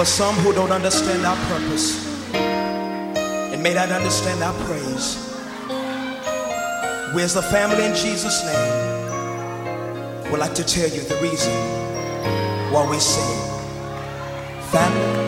for some who don't understand our purpose and may not understand our praise, we as a family in Jesus' name would like to tell you the reason why we sing. Family.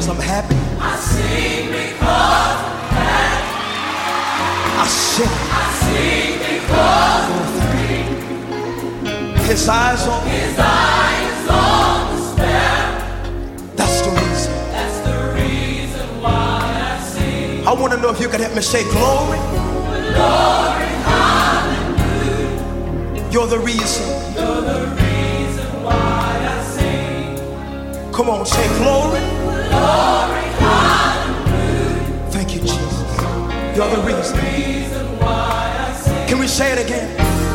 Because I'm happy. I sing because I sing. I sing because His eyes on. His eyes on the sparrow. That's the reason. That's the reason why I sing. I want to know if you could help me say glory. Glory, hallelujah. You're the reason. You're the reason why I sing. Come on, say glory. Thank you, Jesus. You're the reason. Can we say it again?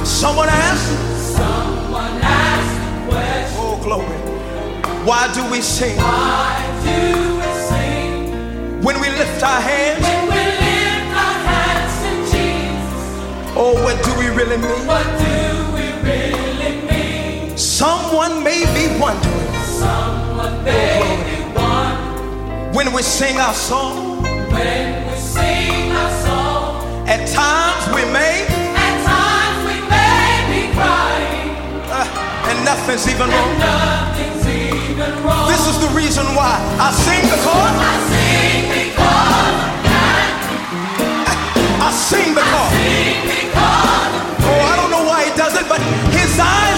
Someone asked. Someone asked the. Oh, glory. Why do we sing Why do we sing when we lift our hands? when we lift our hands to Jesus? Oh, what do we really mean? What do we really mean? Someone may be wondering Someone may when we sing our song. when we sing our song. At times we may, At times we may be crying, uh, and nothing's even and wrong. nothing's even wrong. This is the reason why I sing because I sing because I sing because. sing because Oh, I don't know why he does it, but his eyes on. His eyes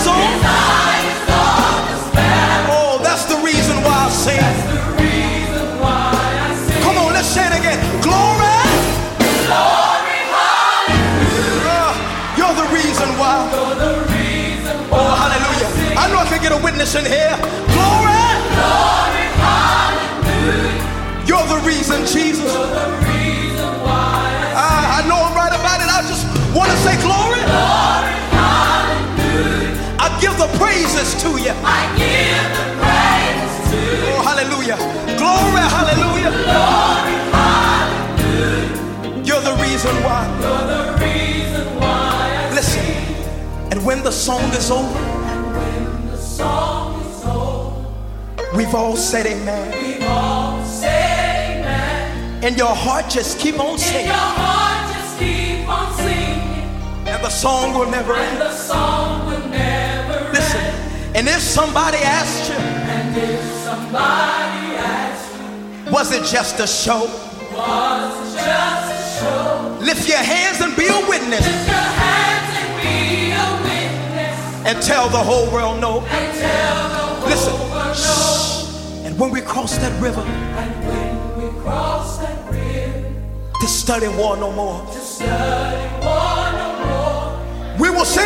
I I can get a witness in here. Glory. Glory, hallelujah. You're the reason, Jesus. You're the reason why I, I know I'm right about it. I just want to say glory. Glory, hallelujah. I give the praises to you. I give the praise to you. Oh, hallelujah. Glory, hallelujah. Glory, hallelujah. You're the reason why. You're the reason why I Listen, and when the song is over, we've all said amen. We all say amen. And your heart just keep on singing. And your heart just keep on singing. And the song will never And end. the song will never Listen, end. and if somebody asked you, And if somebody asks you, was it just a show? was it just a show? Lift your hands and be a witness Lift your hands and be a witness. and tell the whole world no. And tell the whole Listen, world and when we cross that river, And when we cross that river, to study war no more, to study war no more, we will sing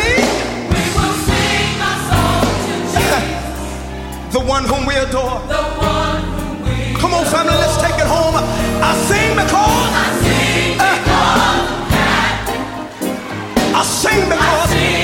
we will sing our song to Jesus, the one whom we adore. the one whom we Come on, family, let's take it home. I sing because uh, I sing because I sing I sing because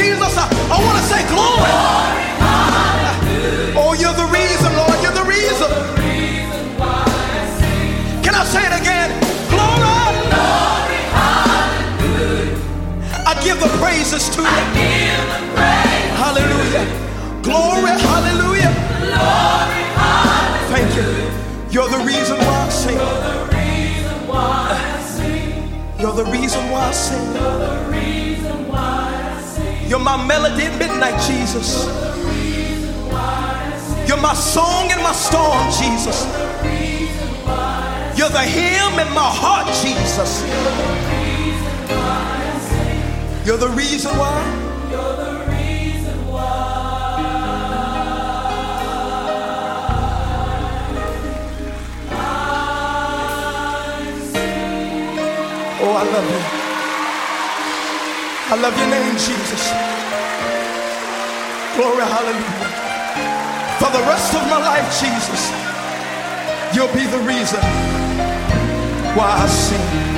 Jesus, I, I want to say glory. Glory. Oh, you're the reason, Lord. You're the reason. The reason why I. Can I say it again? Glory. I give the praises to I you. give the praise. Hallelujah. Glory. Hallelujah. Thank you. You're the reason why I sing. You're the reason why I sing. You're the reason why I sing. You're my melody at midnight, Jesus. You're my song in my storm, Jesus. You're the hymn in my heart, Jesus. You're the reason why. Oh, I love you. I love your name, Jesus. Glory, hallelujah. For the rest of my life, Jesus, you'll be the reason why I sing.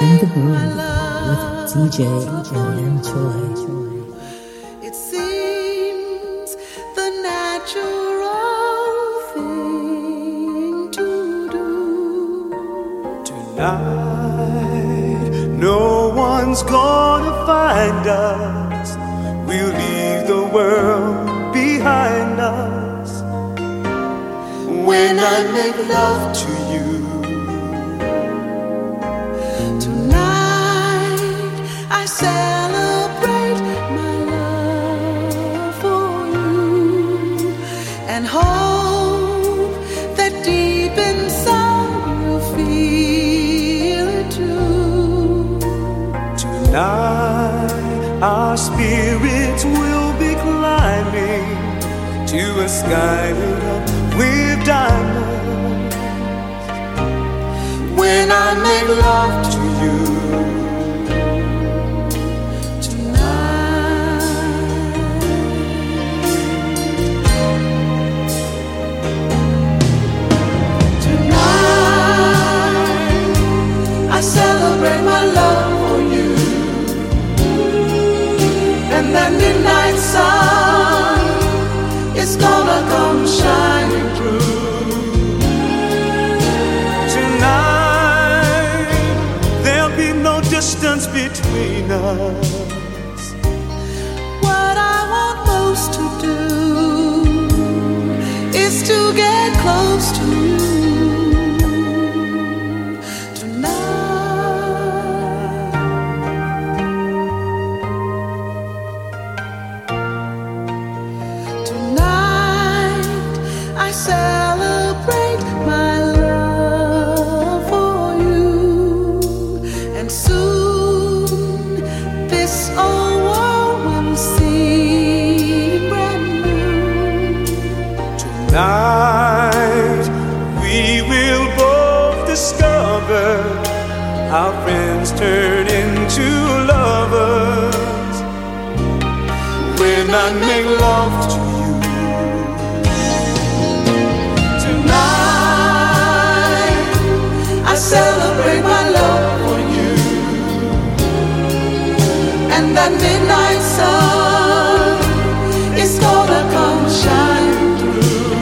In the Groove with DJ Limchoy. It seems the natural thing to do. Tonight, no one's gonna find us. We'll leave the world behind us. When I make love to you, our spirits will be climbing to a sky lit up with diamonds. When I make love to you. Tonight, I celebrate my love is gonna come shining through. Tonight, there'll be no distance between us. To you. Tonight I celebrate my love for you, and that midnight sun is gonna come shining through.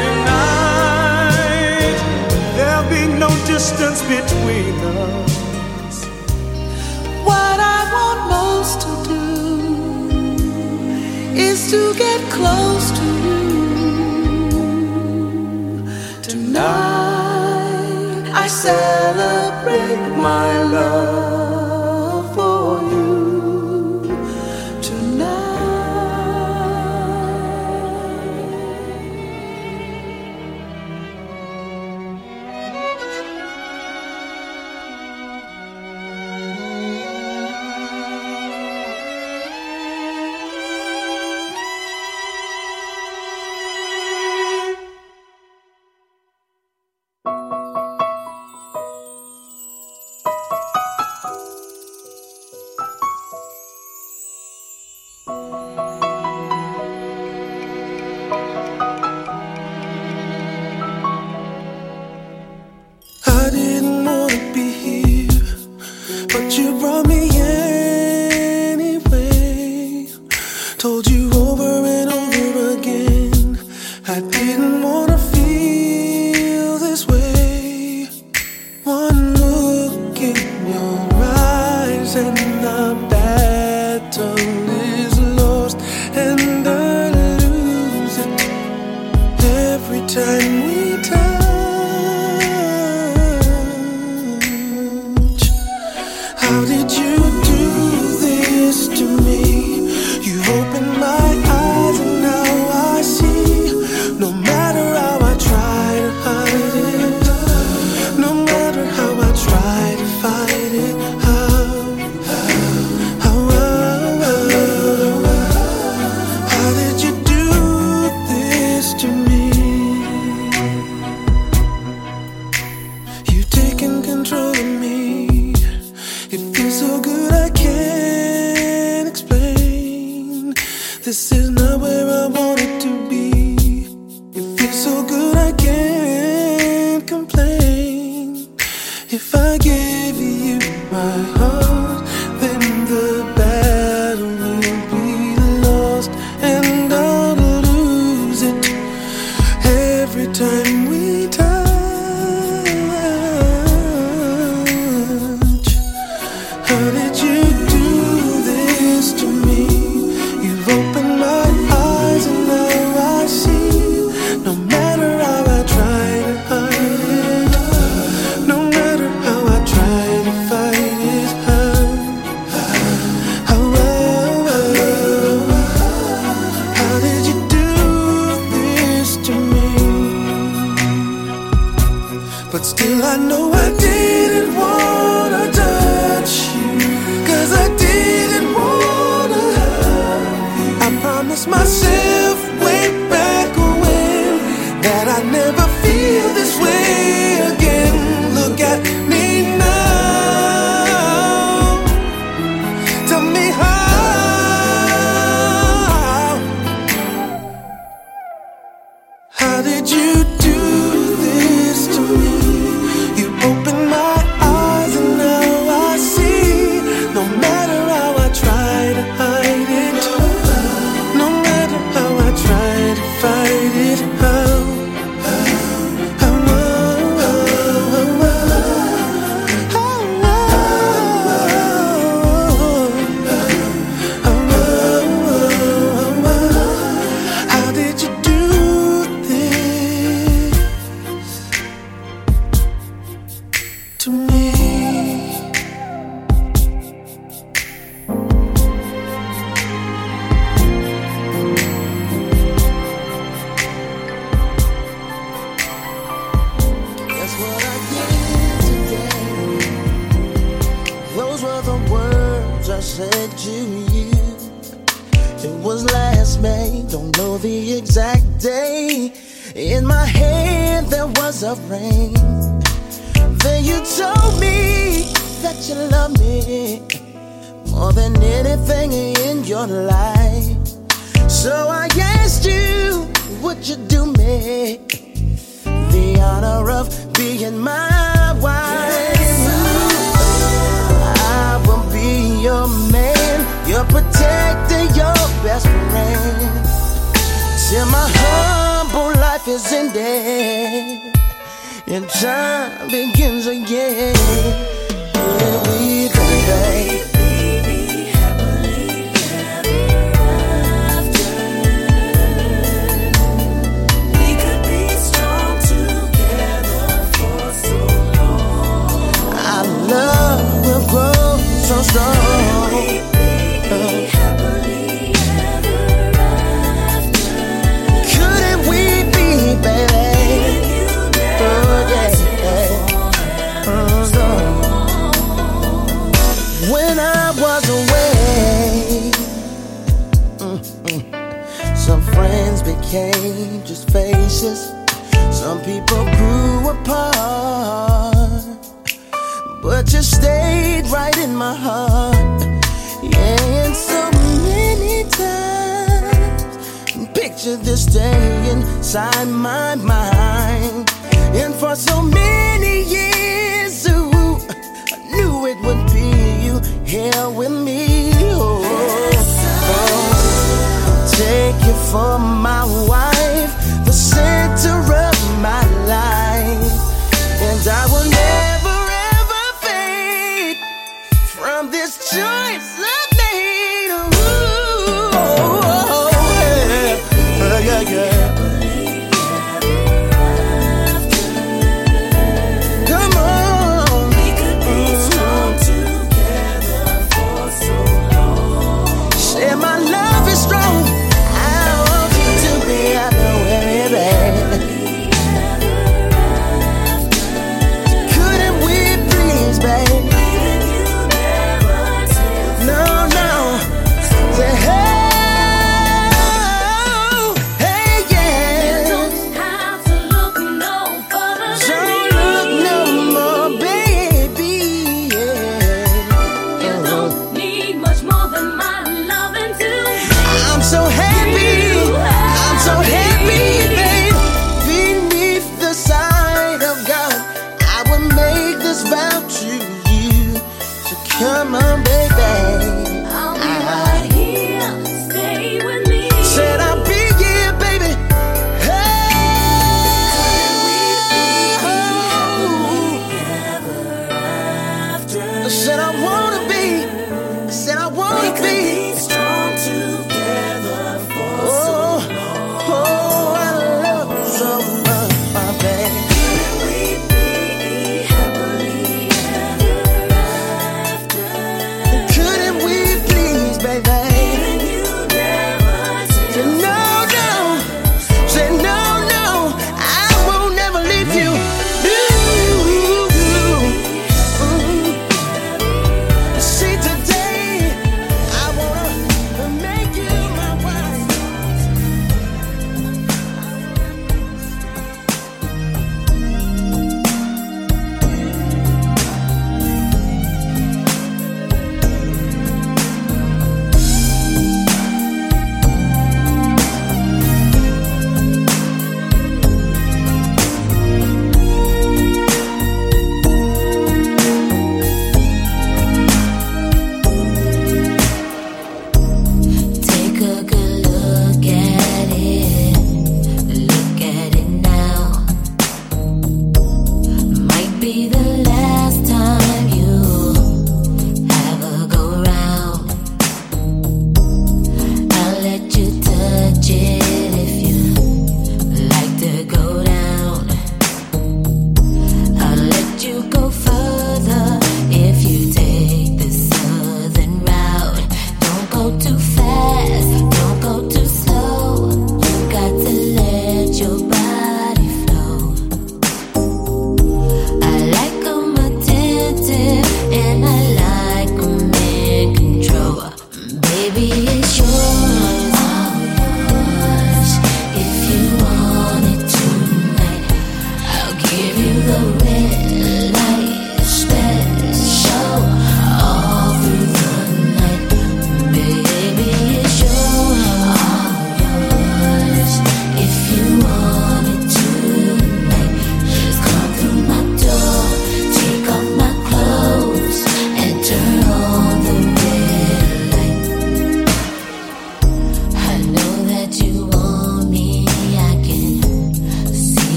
Tonight, there'll be no distance between us. My love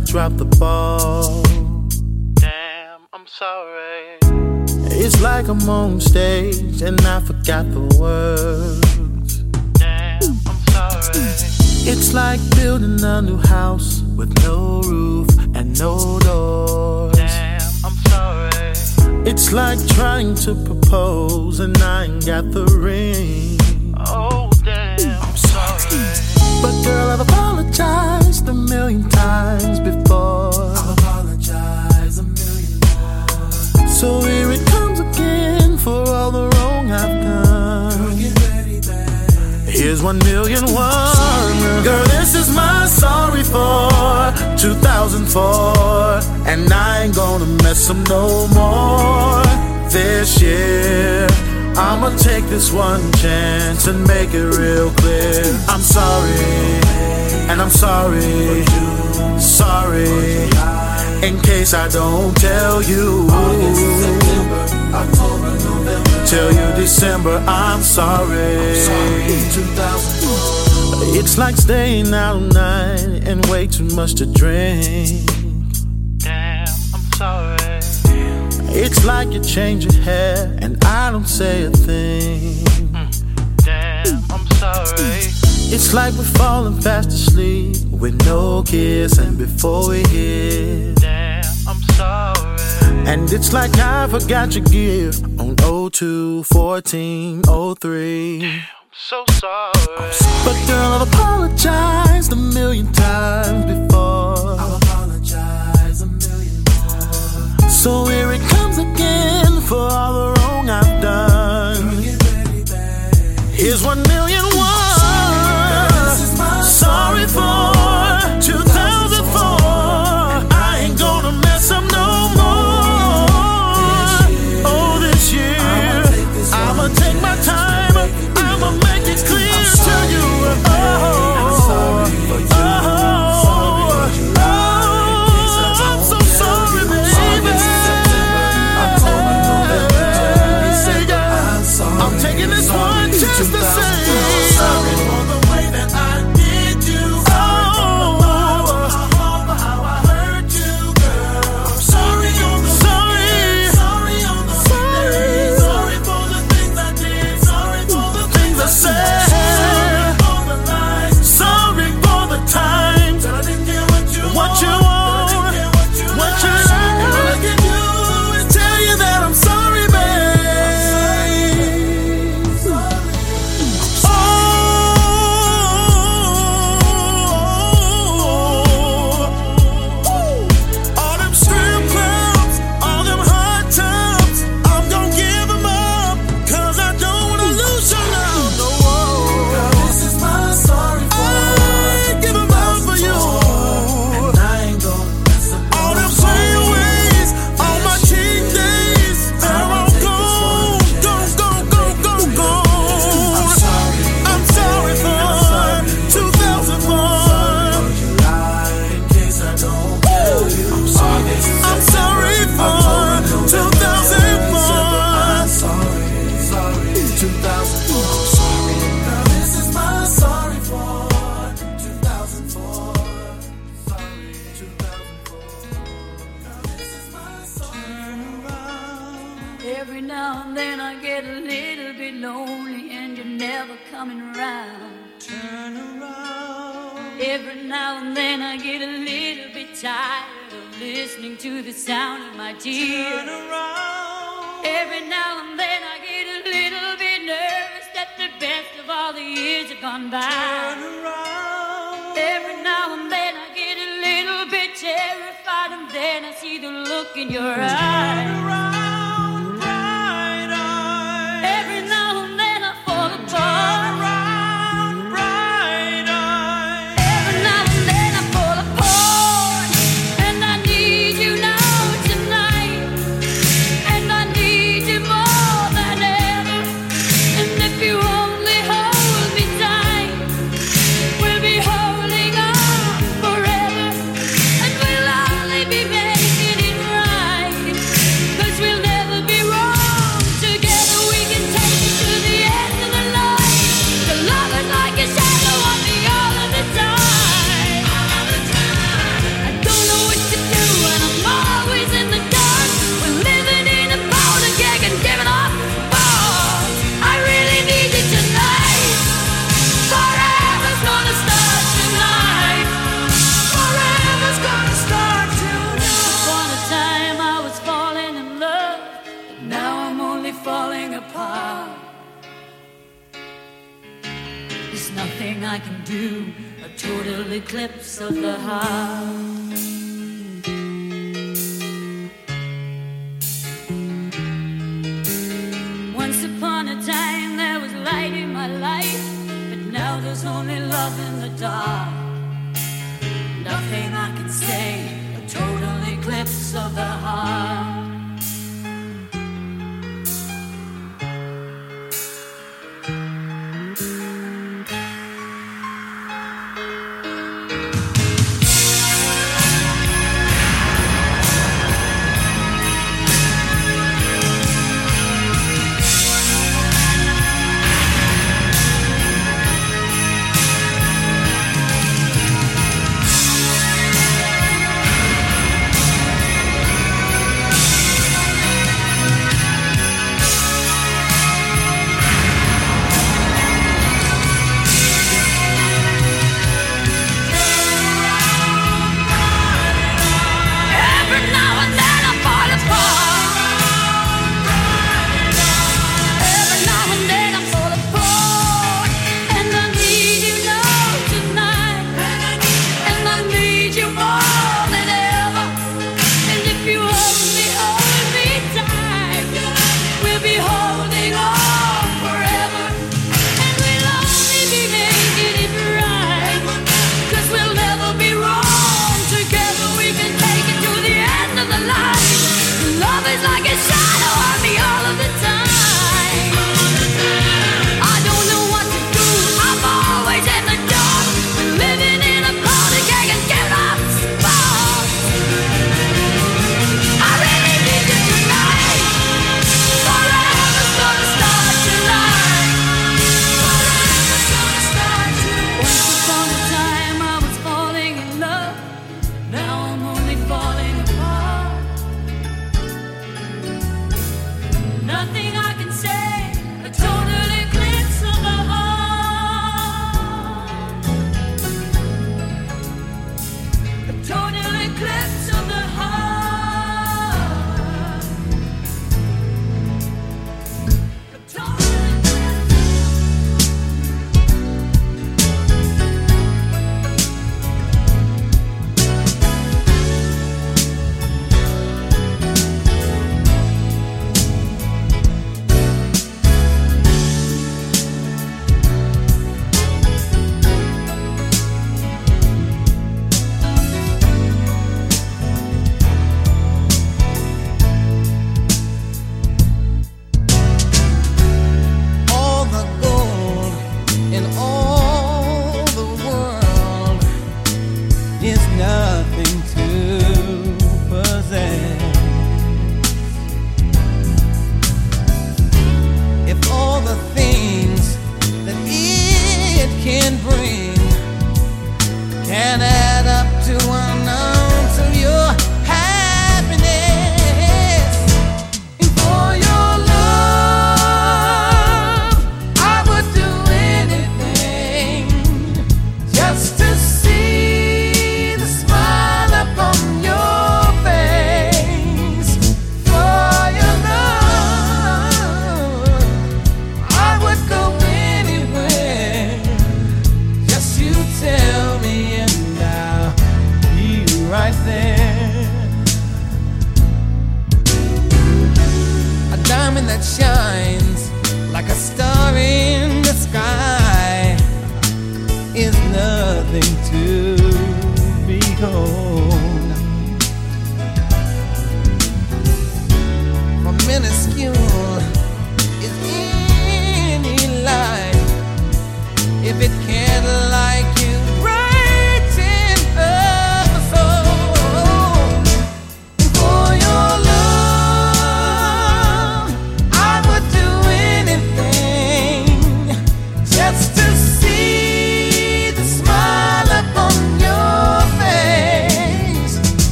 drop the ball. sorry. Sorry. It's like staying out all night and way too much to drink. Damn, I'm sorry. It's like you change your hair and I don't say a thing. Damn, I'm sorry. It's like we're falling fast asleep with no kiss and before we hit. Damn, I'm sorry. And it's like I forgot your gift. 02 I'm Damn, so sorry. But girl, I've apologized a million times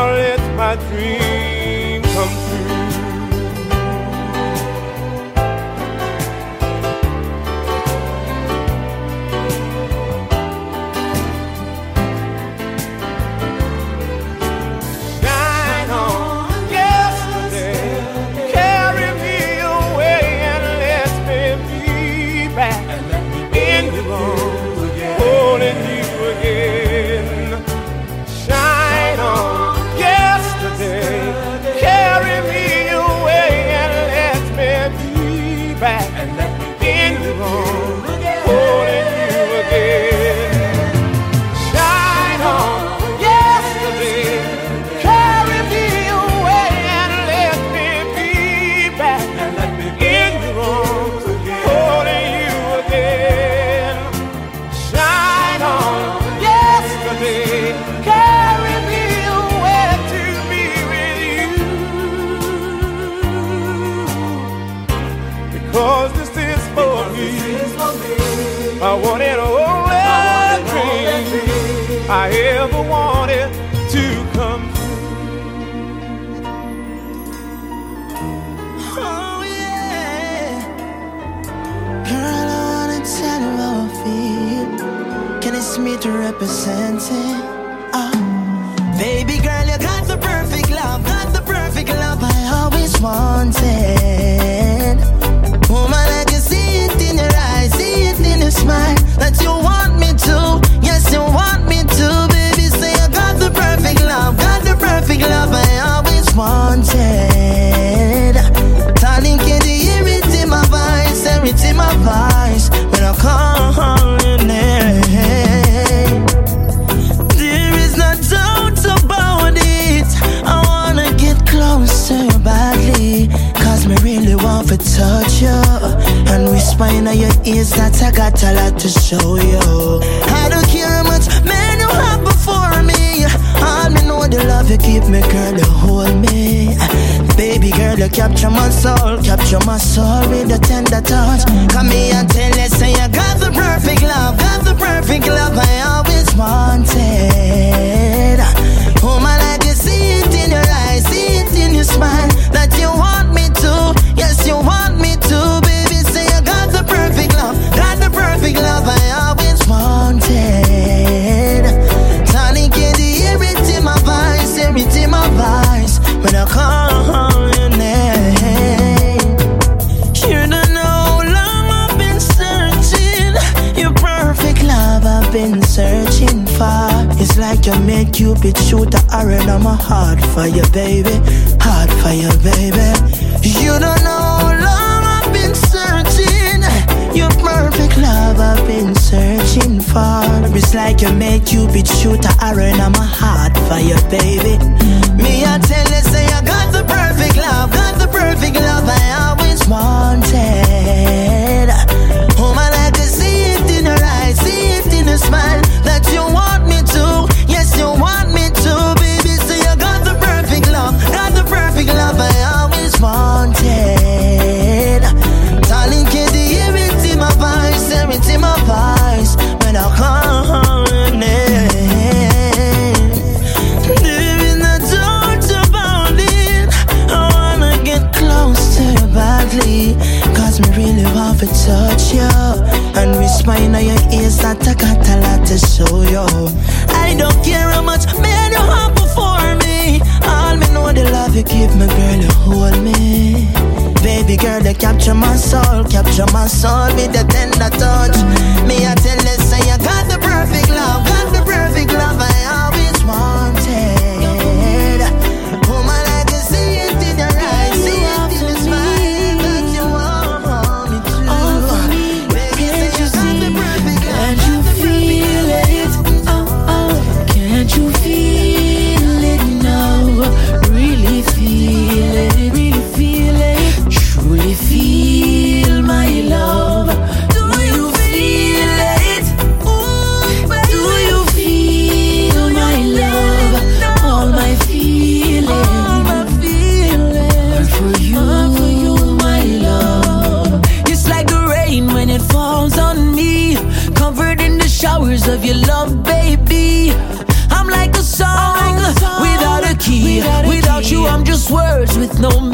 Now got a lot to show you. I don't care how much Men you have before me. All me know the love you give me, girl, you hold me. Baby girl, you capture my soul, capture my soul with a tender touch. Come here and tell us, say you got the perfect love, got the perfect love I always wanted. Oh my life, you see it in your eyes, see it in your smile that you want me to. Yes, you want me to big love I always wanted. Turning in the everything my vice, everything my vice when I call your name. You don't know how long I've been searching. Your perfect love I've been searching for. It's like you made Cupid shoot the arrow my heart for you, baby. Heart for you, baby. You don't know. Your perfect love I've been searching for. It's like you made Cupid shoot a arrow on my heart for you, baby. Me, I tell you, say I got the perfect love, got the perfect love I always wanted. Oh, my life, I see it in her eyes, see it in her smile that you want. fi touch you And whisper in your ears that I got a lot to show you I don't care how much man you have before me. All me know the love you give me, girl, you hold me. Baby girl, they capture my soul, capture my soul with the tender touch. Me I tell you, say you got the perfect love, got the no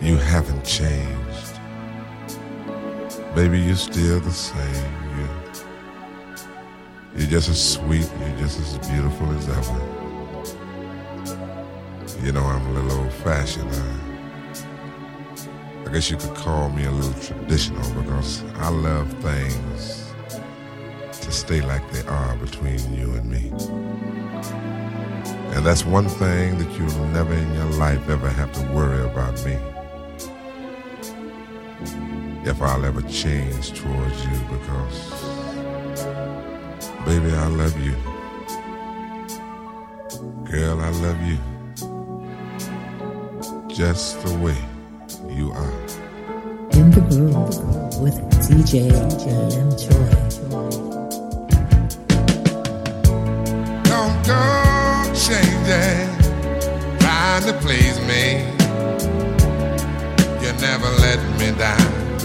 you haven't changed. Baby, you're still the same. You you're just as sweet, you're just as beautiful as ever. You know, I'm a little old fashioned. I, uh. I guess you could call me a little traditional because I love things to stay like they are between you and me. And that's one thing that you'll never in your life ever have to worry about me. If I'll ever change towards you because, baby, I love you. Girl, I love you just the way you are. In the groove with DJ Limchoy. Don't go changing, trying to please me. You never let me down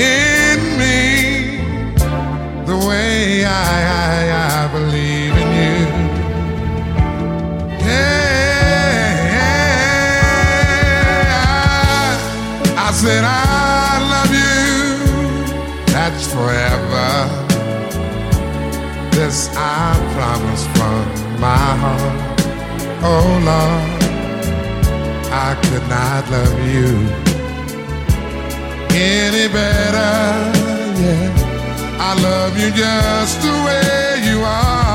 in me the way I, I, I believe in you? Yeah, I said I love you. That's forever. This I promise from my heart. Oh Lord. I could not love you any better. Yeah, I love you just the way you are.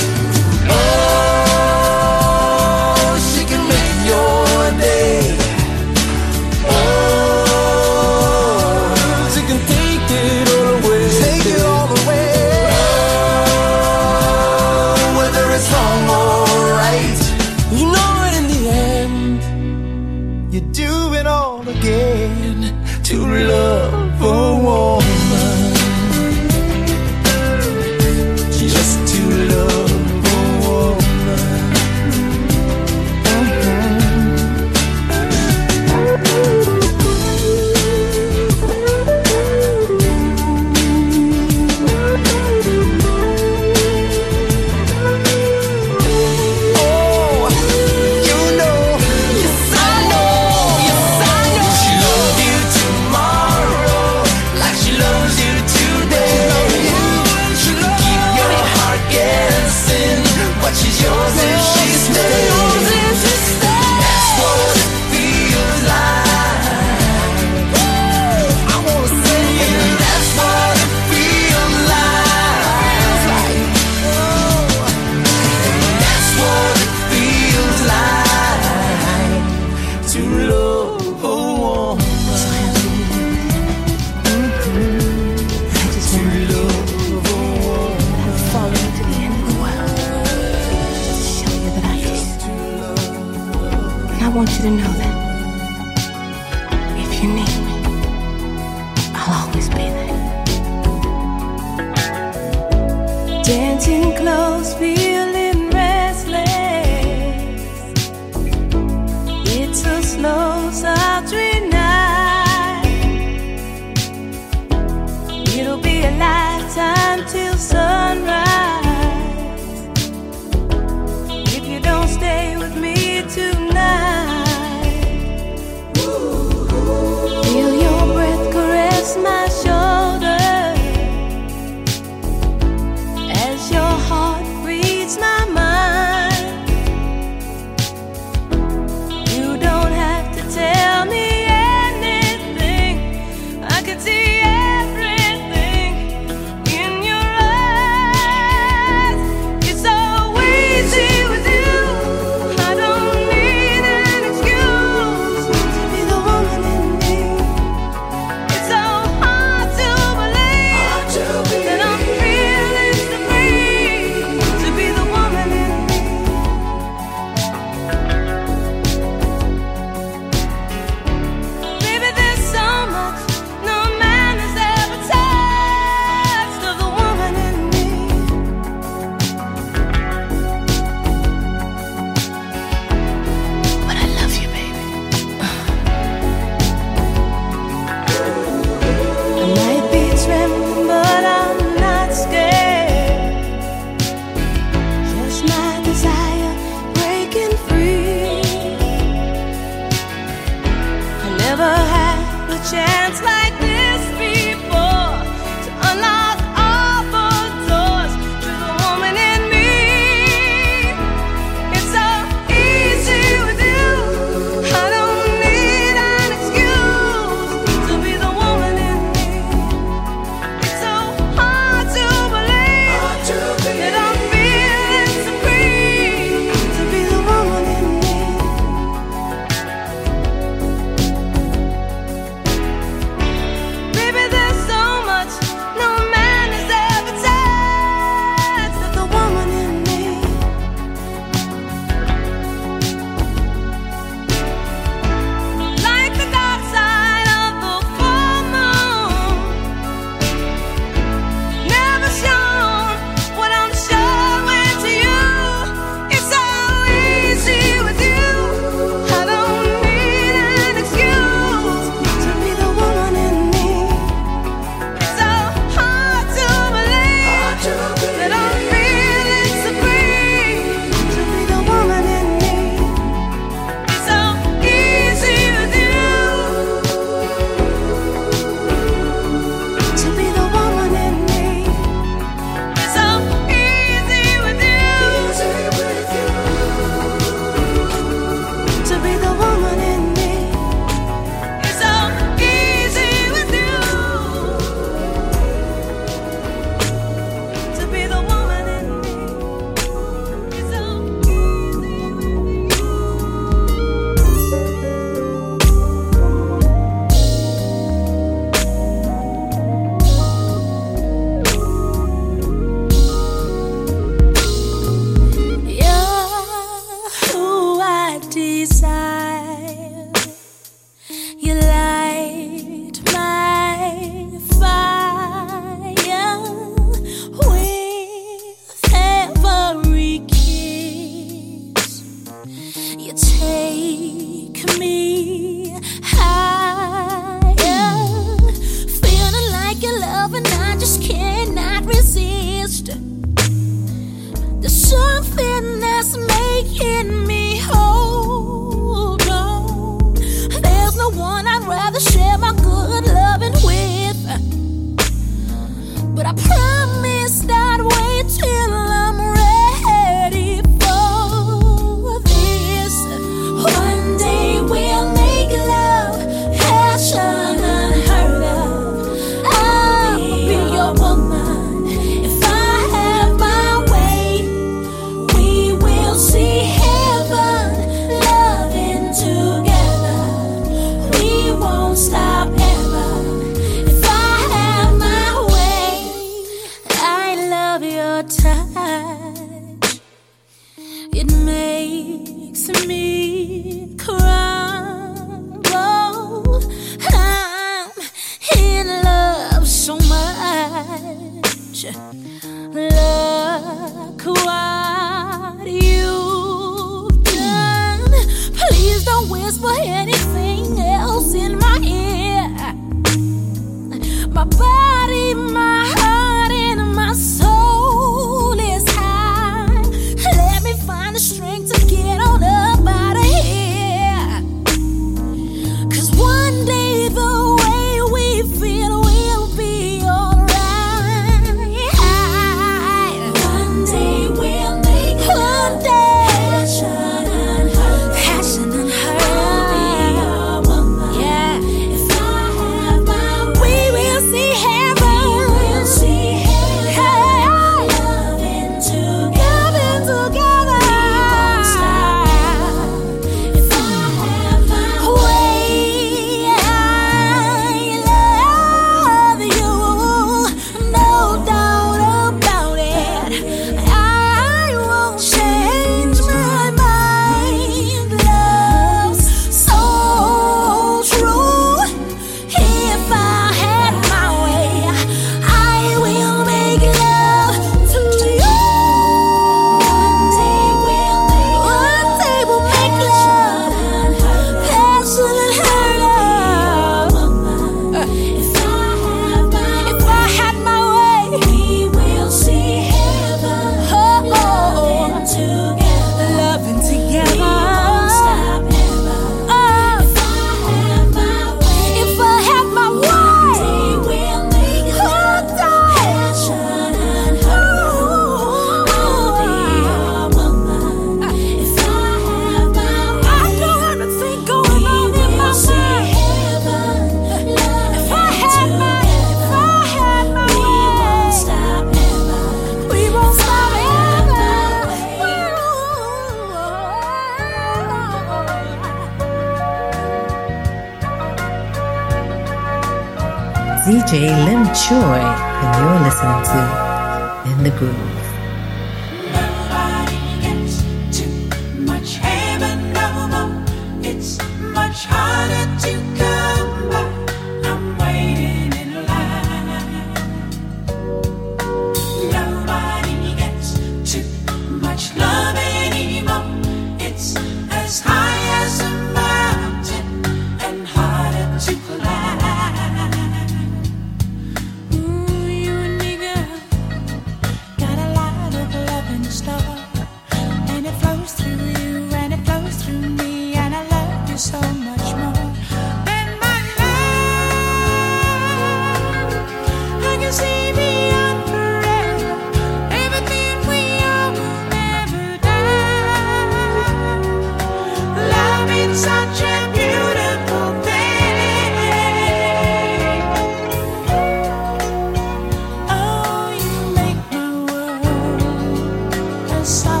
passar.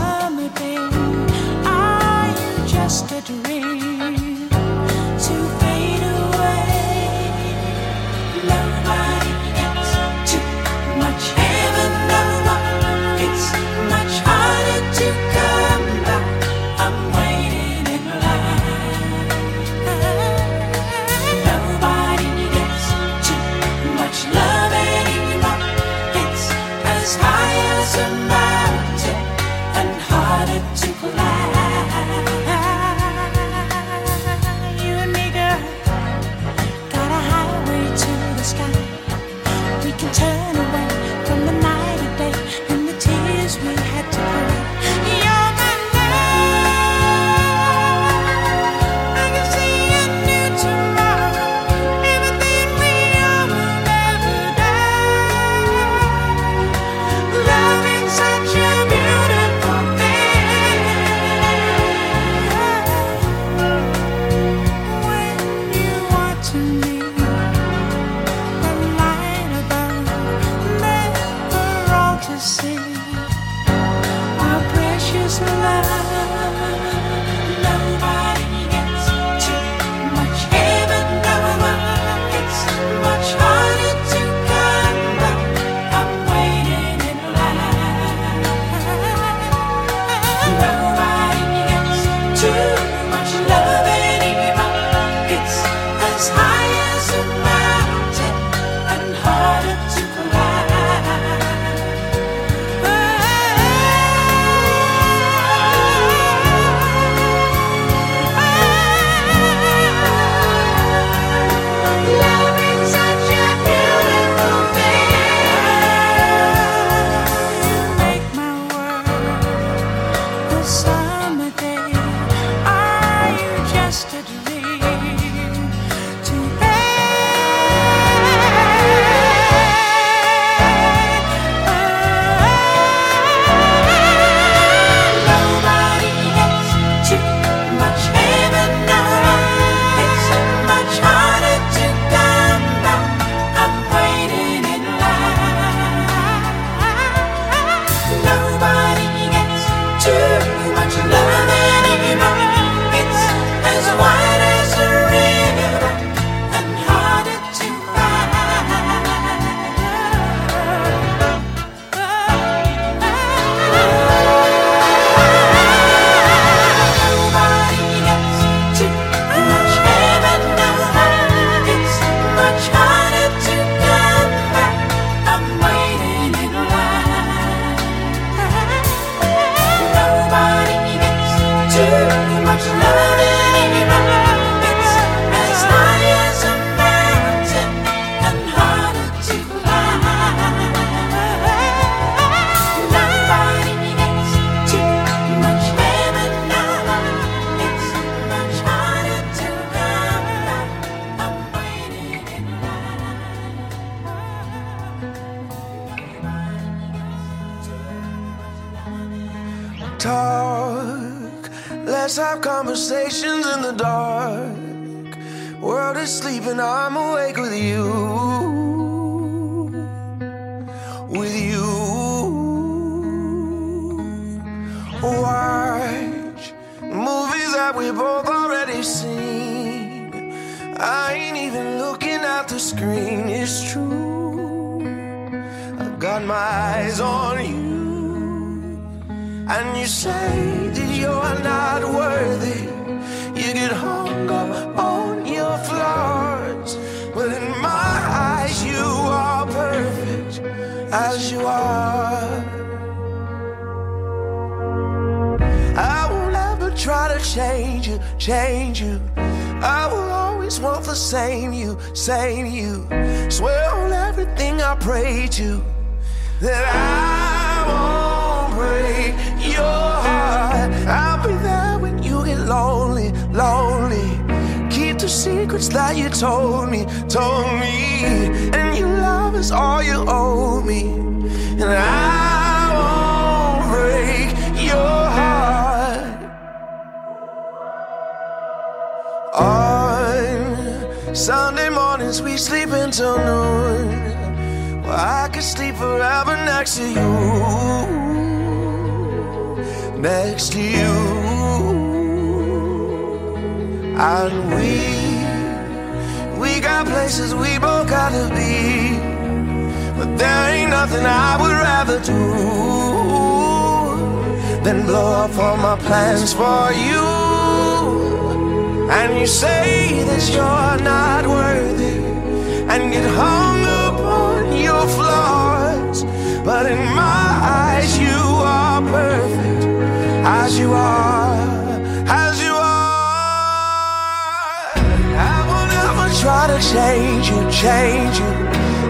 to change you, change you.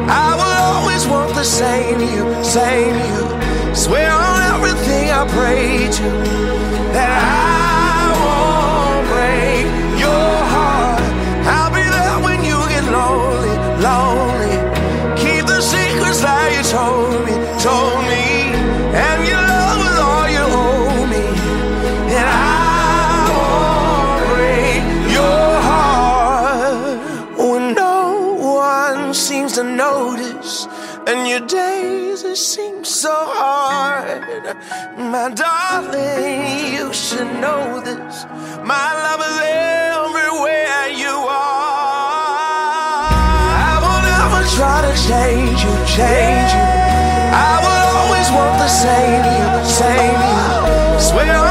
I will always want the same you, same you. Swear on everything I pray to that I. My darling, you should know this. My love is everywhere you are. I will never try to change you, change you. I will always want the same you, same you. Swear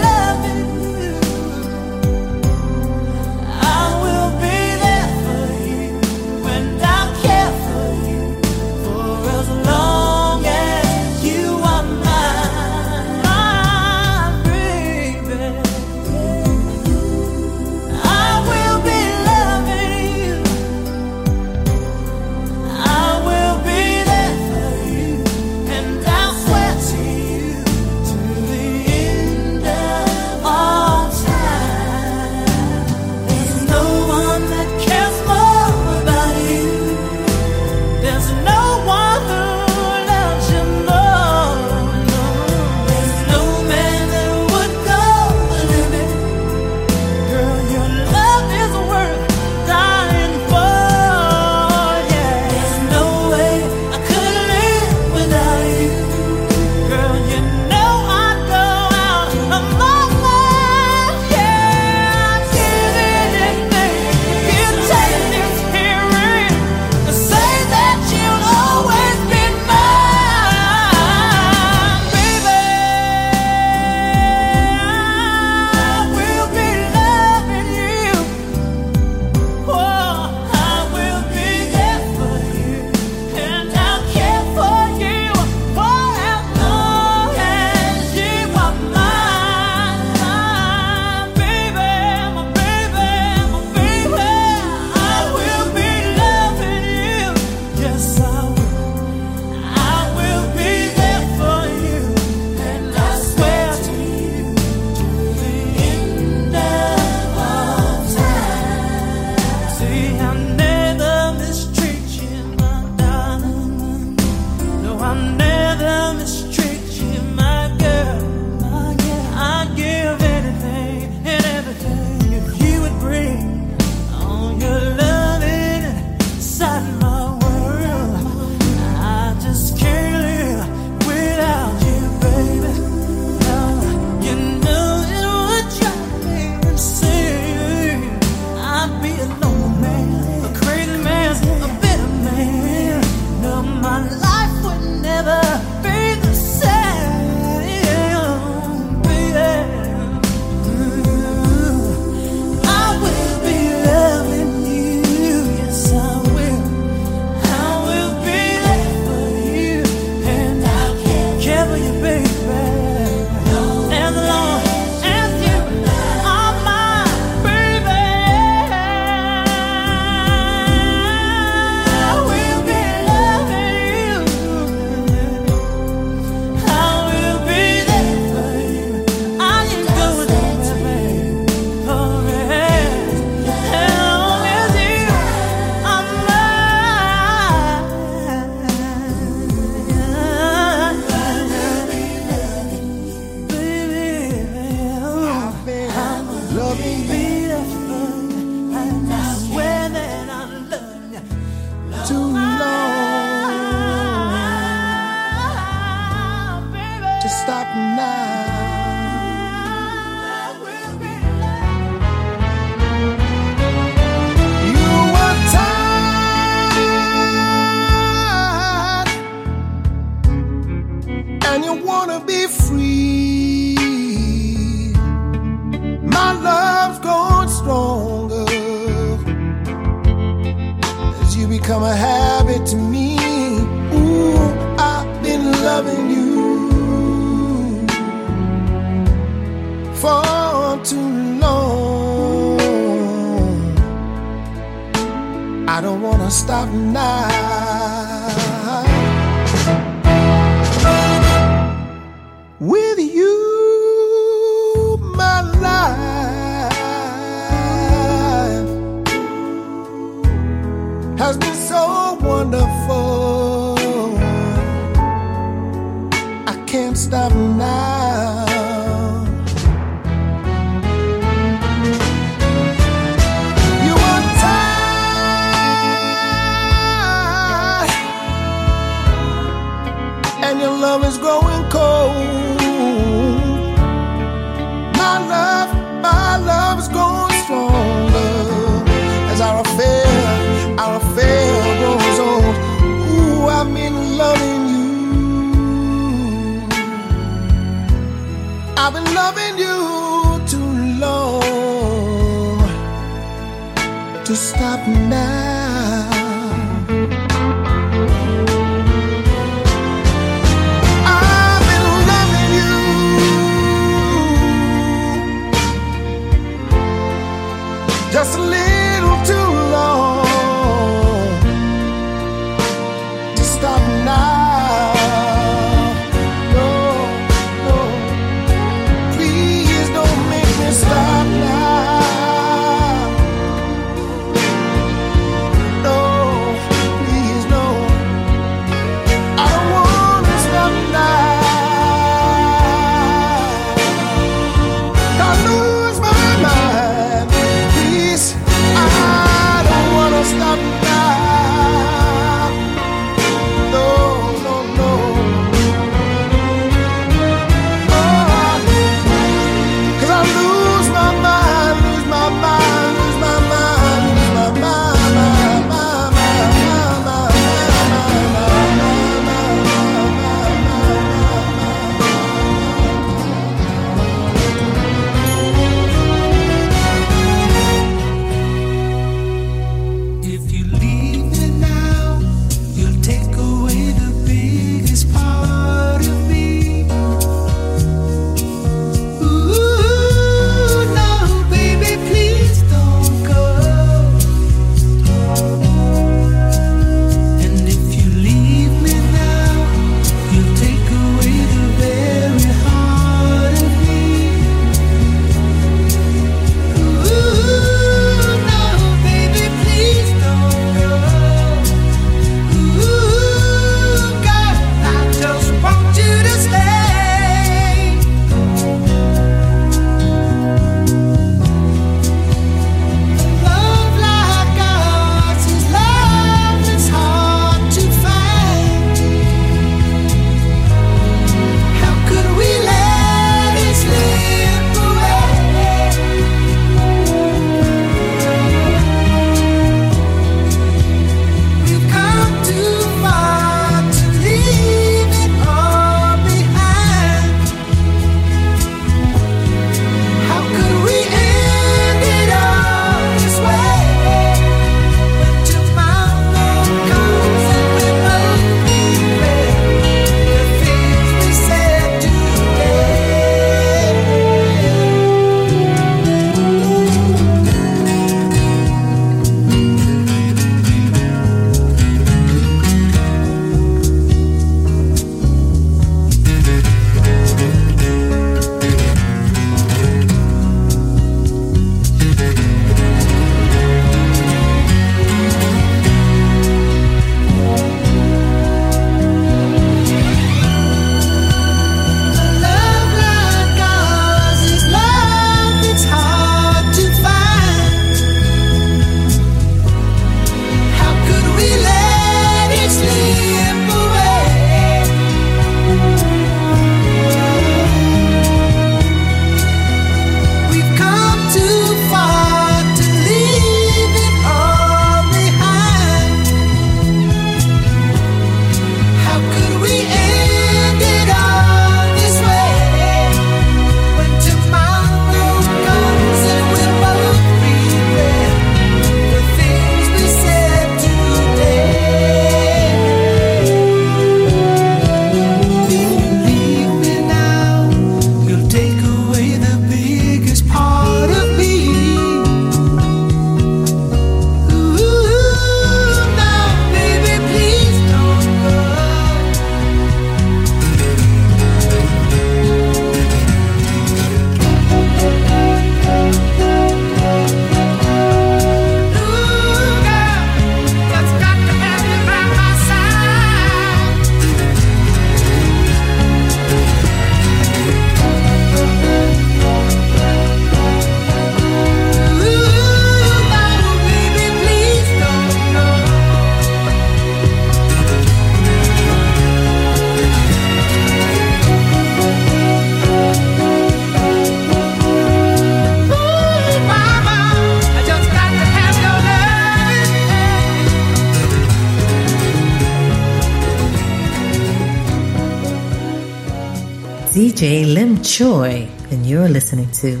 DJ Limchoy, and you're listening to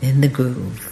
In the Groove.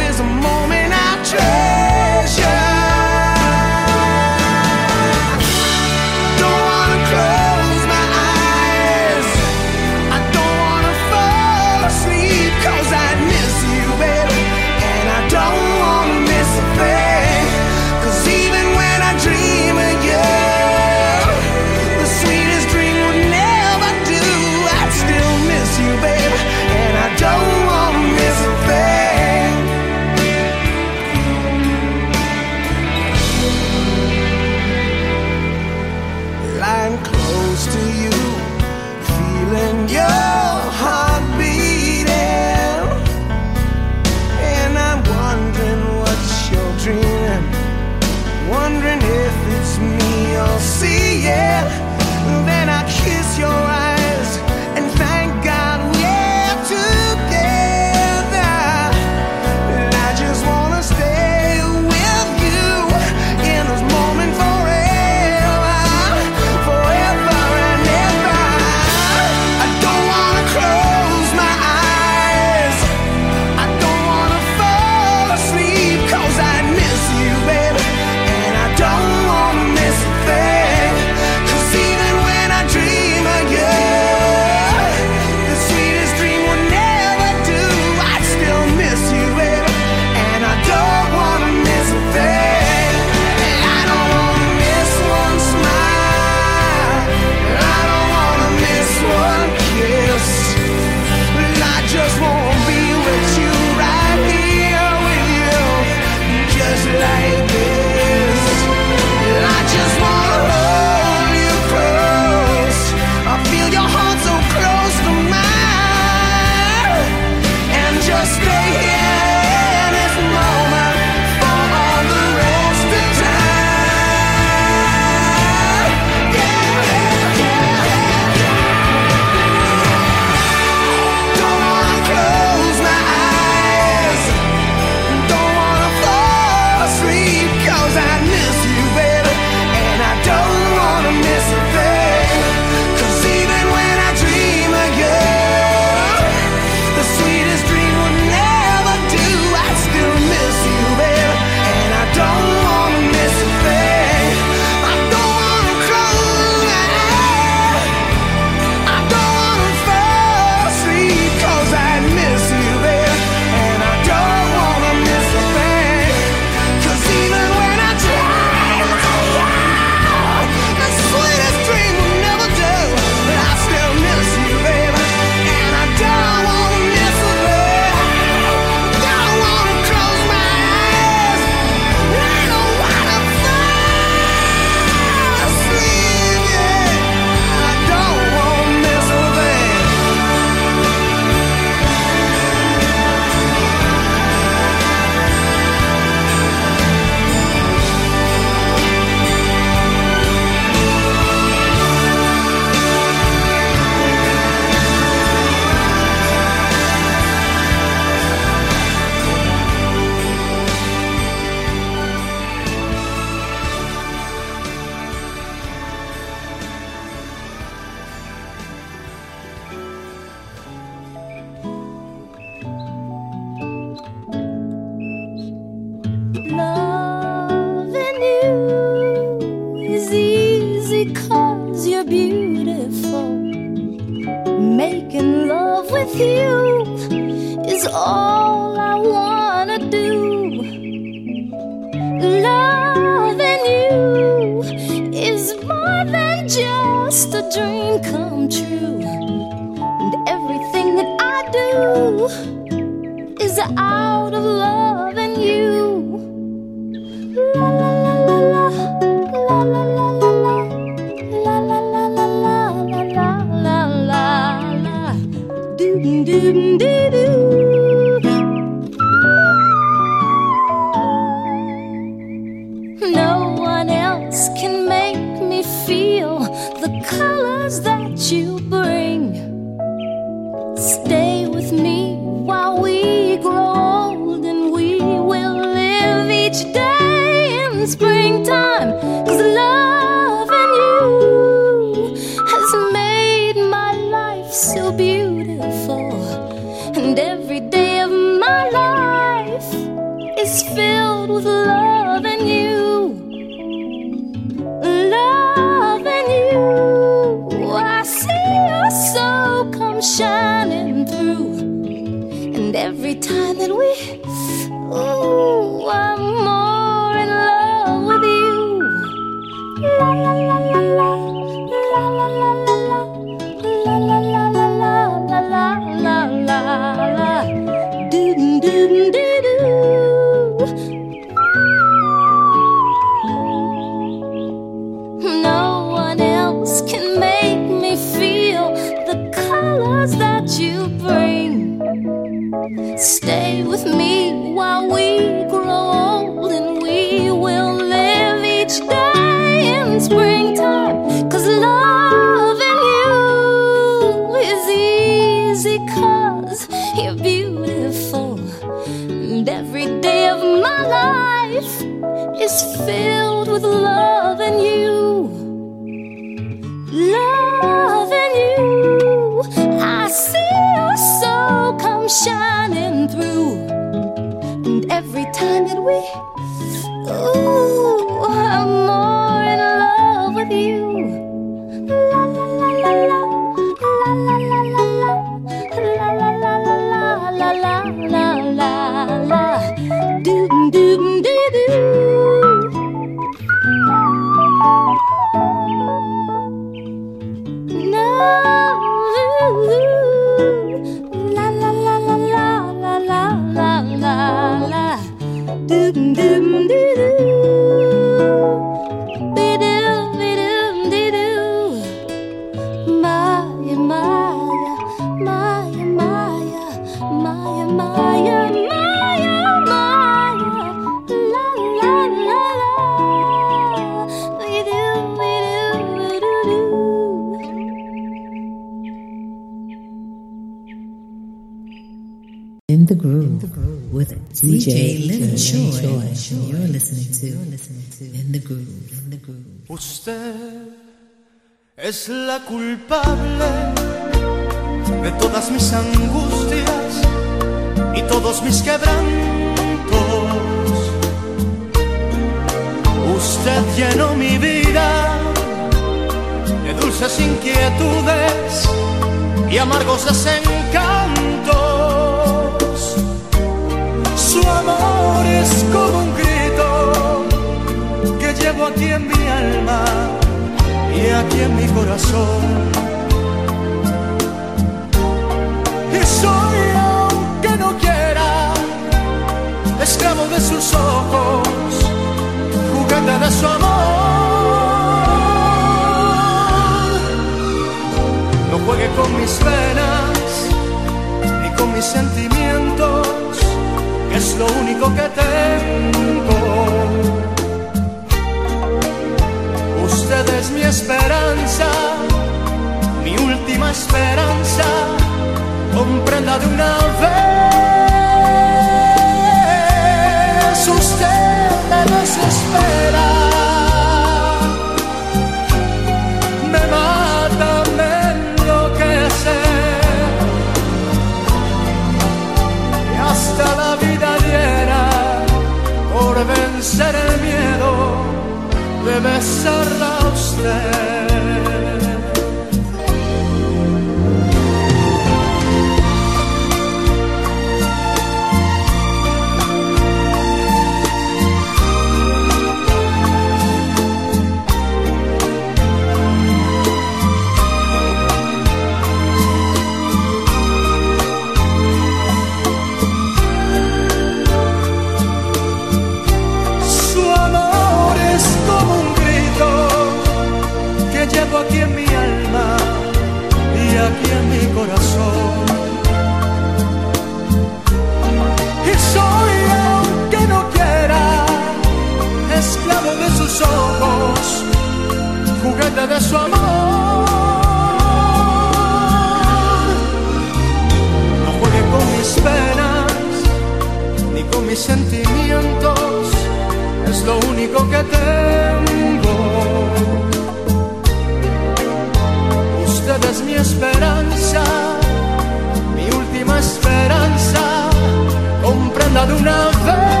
another.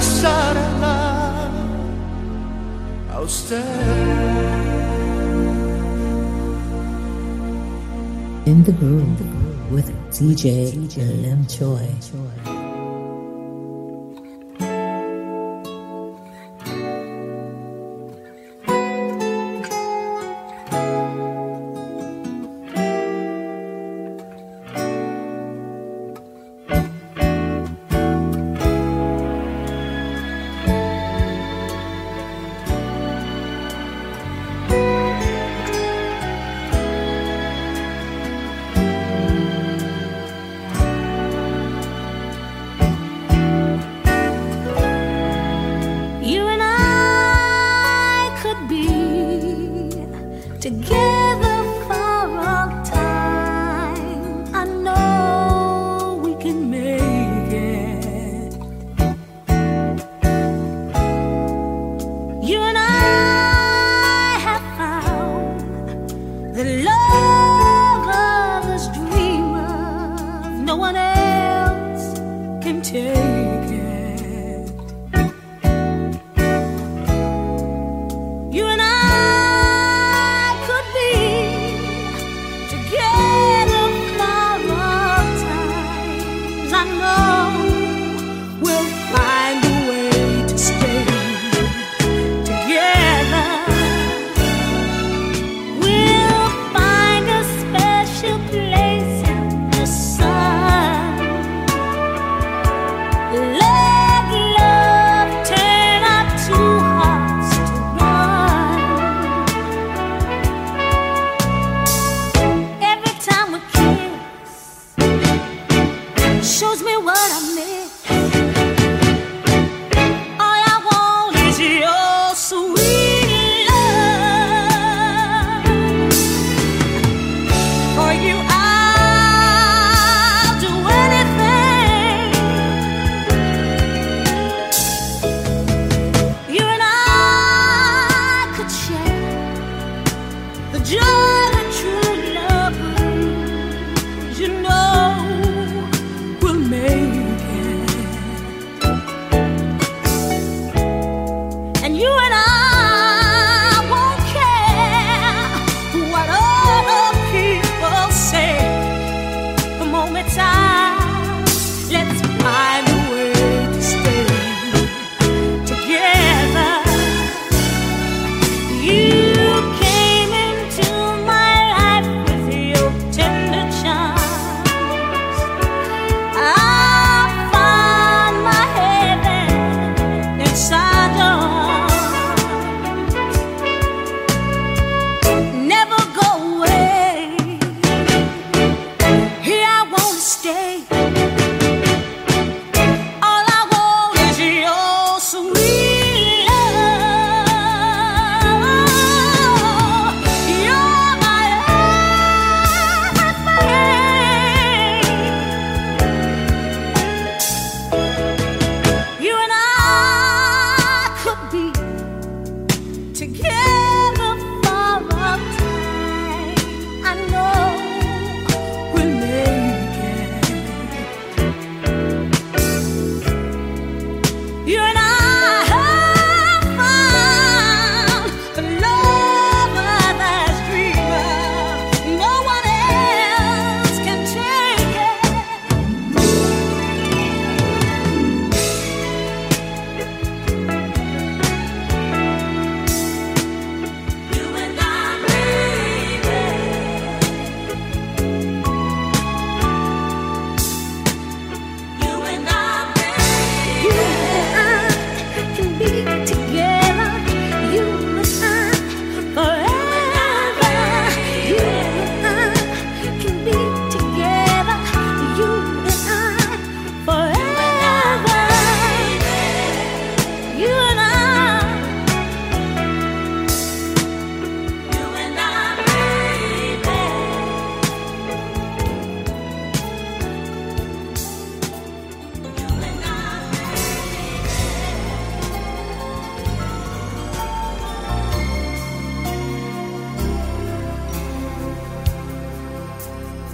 besarla a usted. In the groove with DJ Limchoy.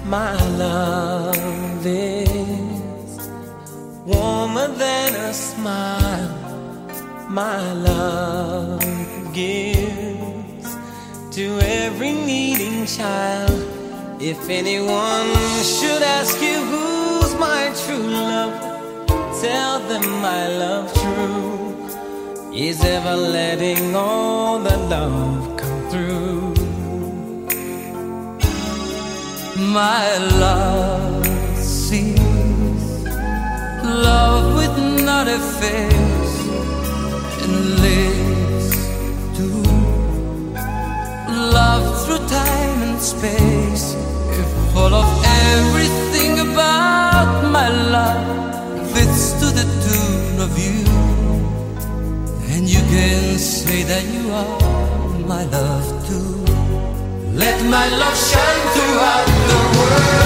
My love is warmer than a smile. My love gives to every needing child. If anyone should ask you who's my true love, tell them my love true is ever letting all the love come through. My love sees love with not a face and lives to love through time and space. If full of everything about my love fits to the tune of you, and you can say that you are my love too. Let my love shine throughout the world.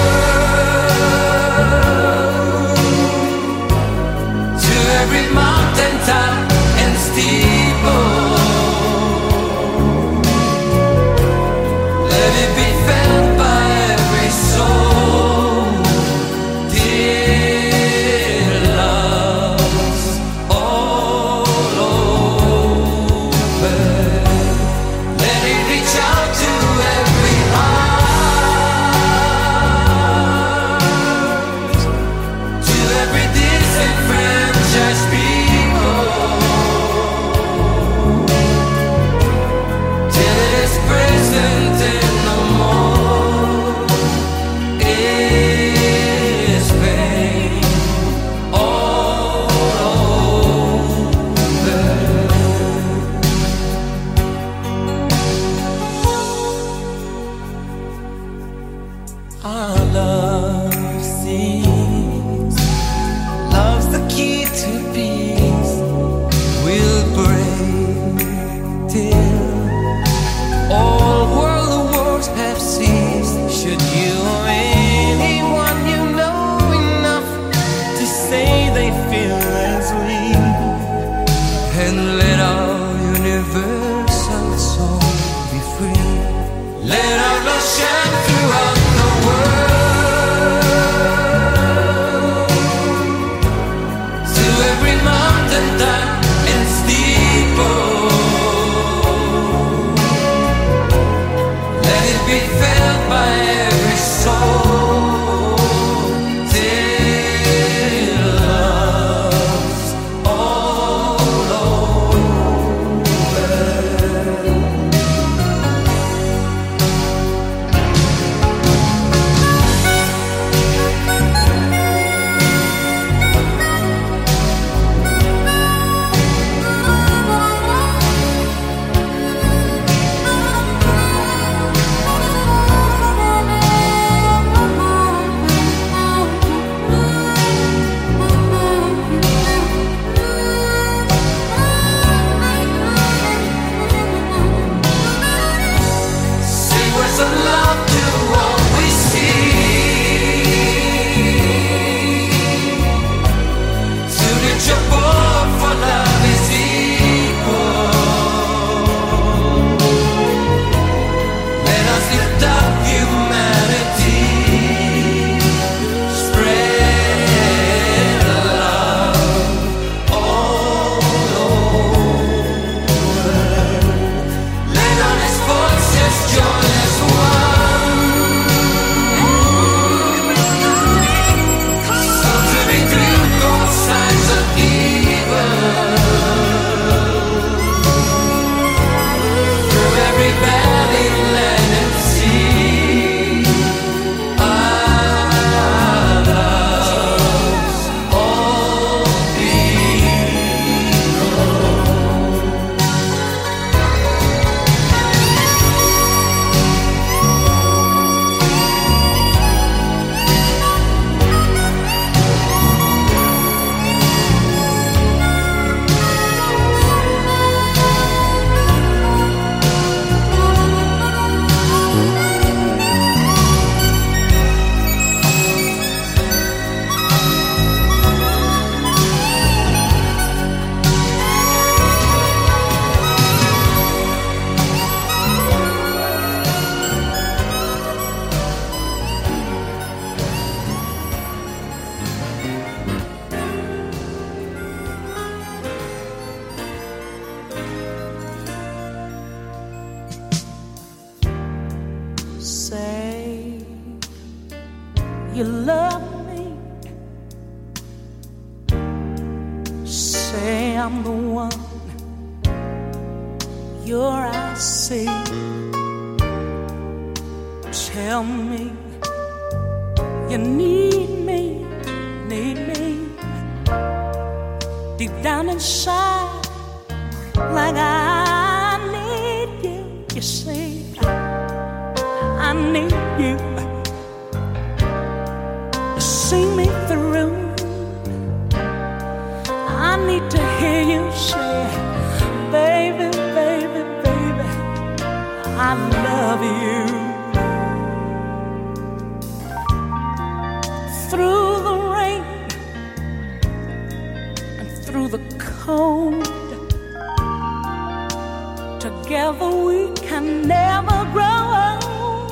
To every mountain top like I need you. You see, I need you. to see me through. I need to hear you say, baby, baby, baby, I love you. Together we can never grow old.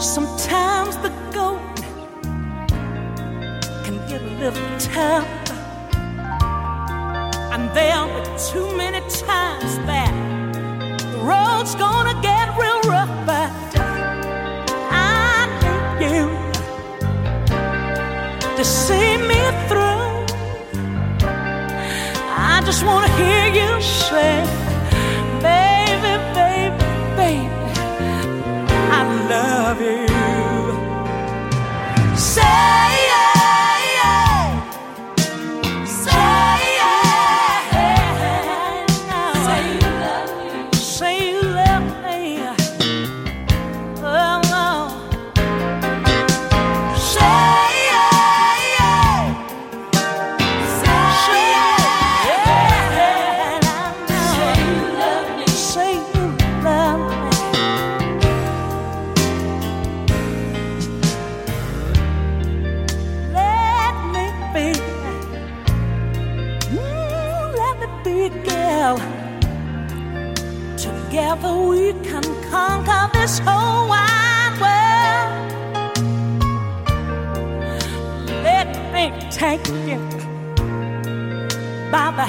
Sometimes the goat can get a little tough, and there are too many times that the road's gone.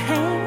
Hey.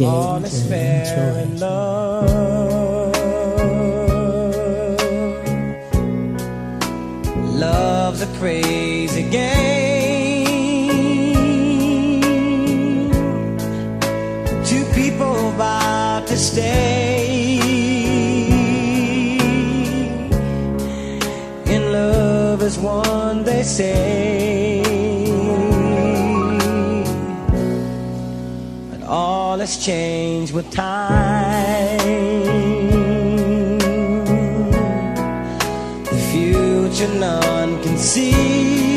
DJ future none can see.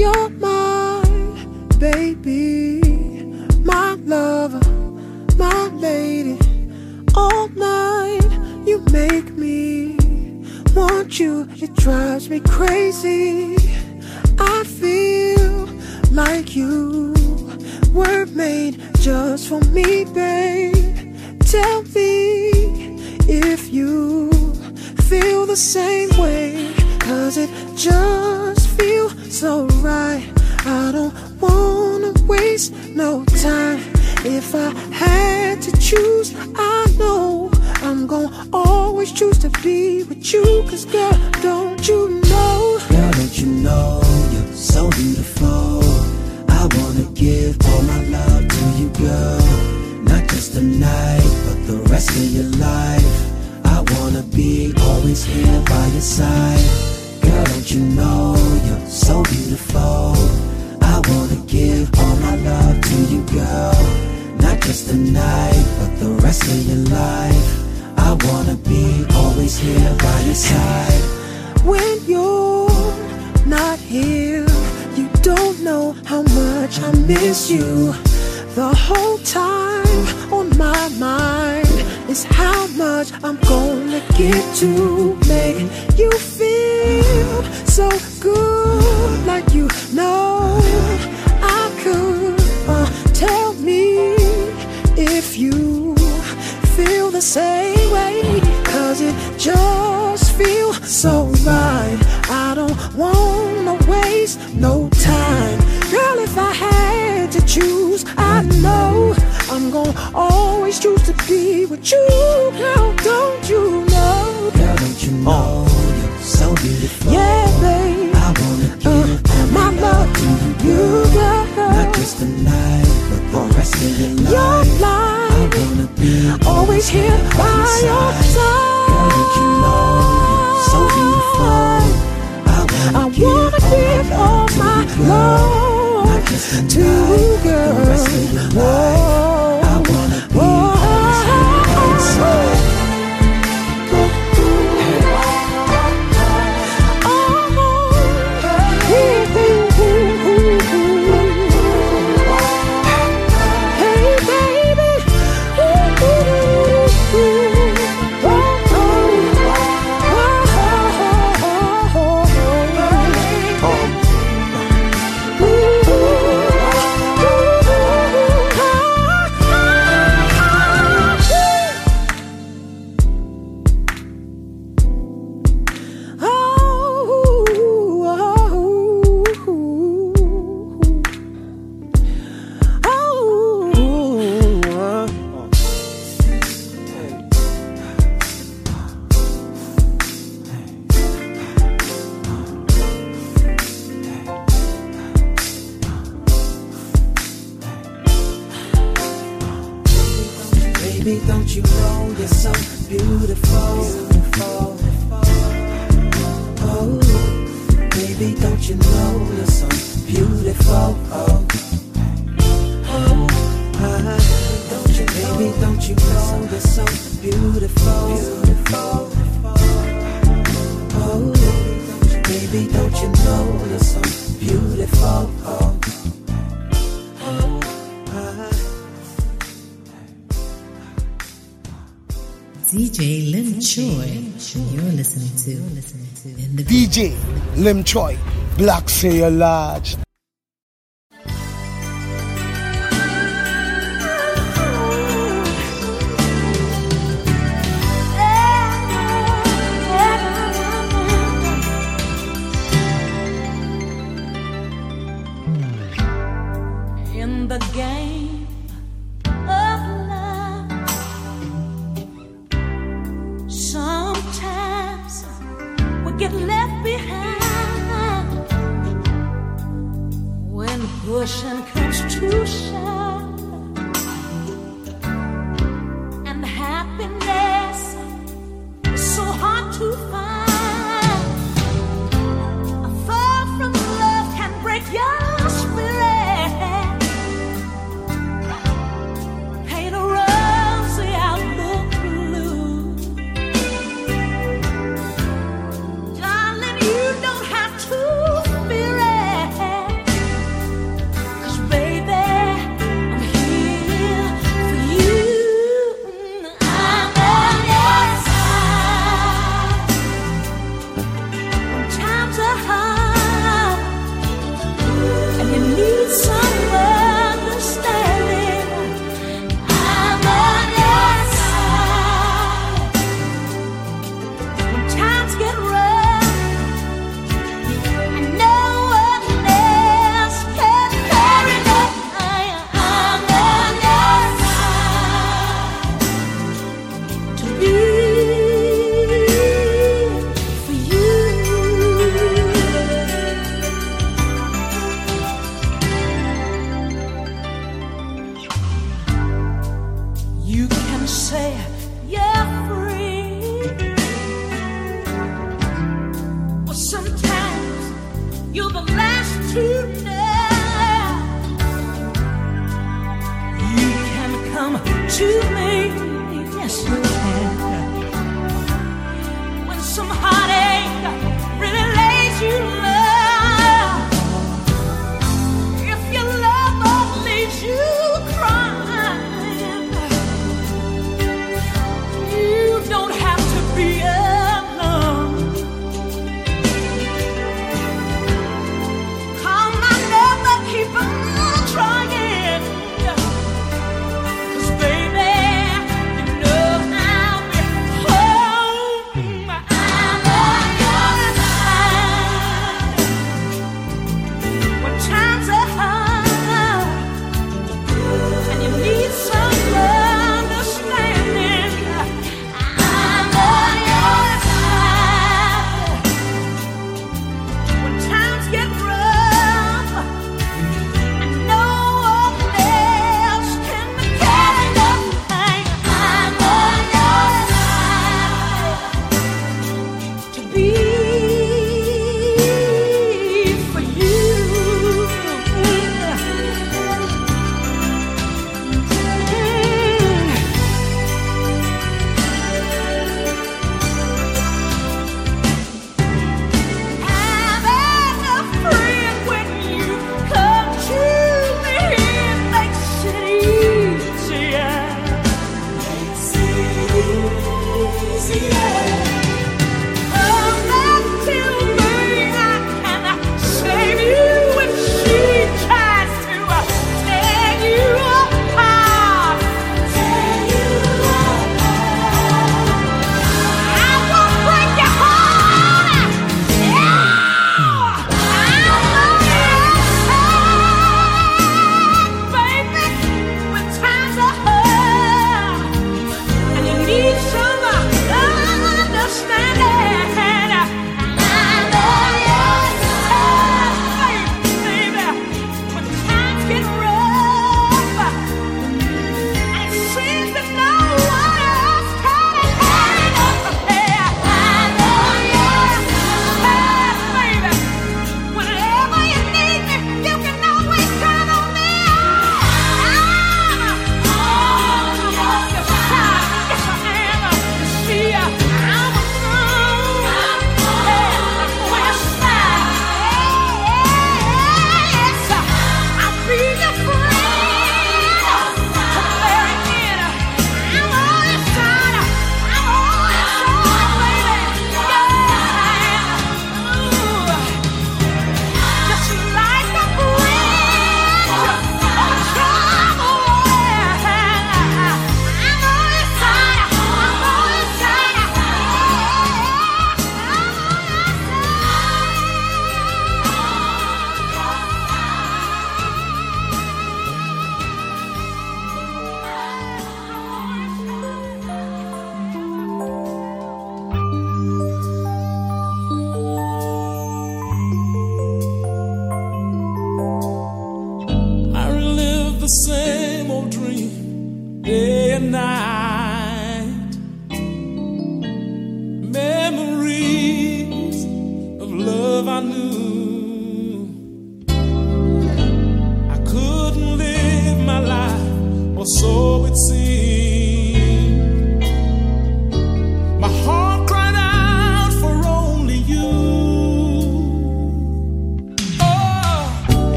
You're my baby, my lover, my lady. All night you make me want you. It drives me crazy. I feel like you were made just for me, babe. Tell me if you feel the same way, cause it just feels so right. I don't wanna waste no time. If I had to choose, I know I'm gonna always choose to be with you. Cause girl, don't you know? Girl, don't you know you're so beautiful? I wanna give all my love to you, girl. Not just tonight, but the rest of your life. I wanna be always here by your side. Girl, don't you know so beautiful? I wanna give all my love to you, girl. Not just tonight, but the rest of your life. I wanna be always here by your side. When you're not here, you don't know how much I miss you. The whole time on my mind is how much I'm gonna get to make you feel so good, like you know I could. Uh, tell me if you feel the same way, cause it just feels so right. I don't wanna waste no time. Girl, if I had to choose, I know I'm gonna always choose to be with you. Now, don't you know? Girl, don't you know you're so beautiful? Yeah, babe. I wanna give uh, all my love to you, You, girl. Not just tonight, but the rest of your life. Your I life, wanna be always here by your side. Girl, don't you know you're so beautiful? I wanna, I wanna give all my love to you, girl. Choi, Black Sailor Lodge.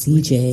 DJ